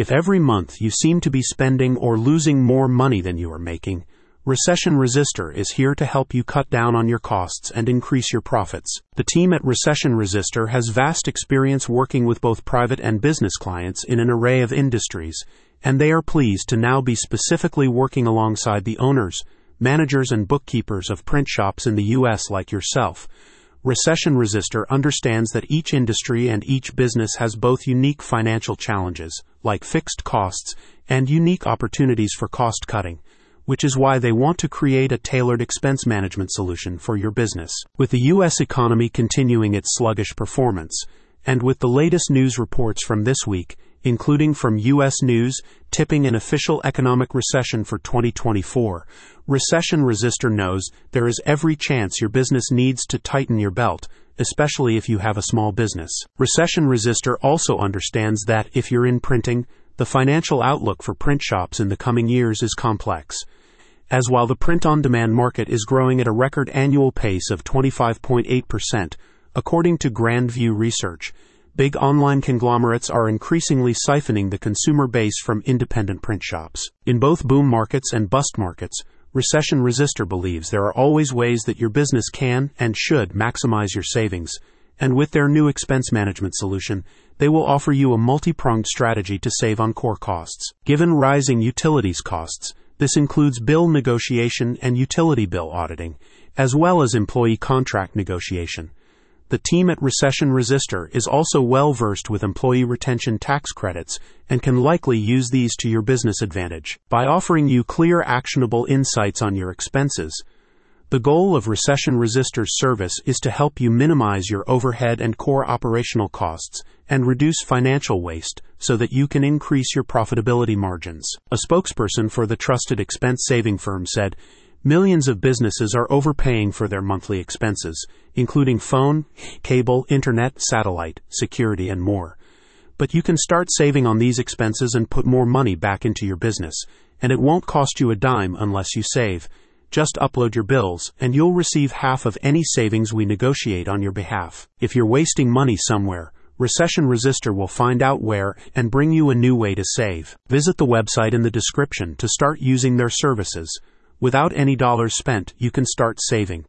If every month you seem to be spending or losing more money than you are making, Recession Resister is here to help you cut down on your costs and increase your profits. The team at Recession Resister has vast experience working with both private and business clients in an array of industries, and they are pleased to now be specifically working alongside the owners, managers, and bookkeepers of print shops in the U.S. like yourself. Recession Resister understands that each industry and each business has both unique financial challenges, like fixed costs, and unique opportunities for cost cutting which is why they want to create a tailored expense management solution for your business. With the U.S. economy continuing its sluggish performance, and with the latest news reports from this week, including from U.S. News tipping an official economic recession for 2024, Recession Resister knows there is every chance your business needs to tighten your belt, especially if you have a small business. Recession Resister also understands that if you're in printing, the financial outlook for print shops in the coming years is complex as while the print on demand market is growing at a record annual pace of 25.8%, according to Grand View Research, big online conglomerates are increasingly siphoning the consumer base from independent print shops. In both boom markets and bust markets, Recession Resister believes there are always ways that your business can and should maximize your savings. And with their new expense management solution, they will offer you a multi pronged strategy to save on core costs. Given rising utilities costs, this includes bill negotiation and utility bill auditing, as well as employee contract negotiation. The team at Recession Resister is also well versed with employee retention tax credits and can likely use these to your business advantage. By offering you clear, actionable insights on your expenses, the goal of Recession Resister's service is to help you minimize your overhead and core operational costs and reduce financial waste so that you can increase your profitability margins. A spokesperson for the trusted expense saving firm said, Millions of businesses are overpaying for their monthly expenses, including phone, cable, internet, satellite, security, and more. But you can start saving on these expenses and put more money back into your business, and it won't cost you a dime unless you save. Just upload your bills, and you'll receive half of any savings we negotiate on your behalf. If you're wasting money somewhere, Recession Resister will find out where and bring you a new way to save. Visit the website in the description to start using their services. Without any dollars spent, you can start saving.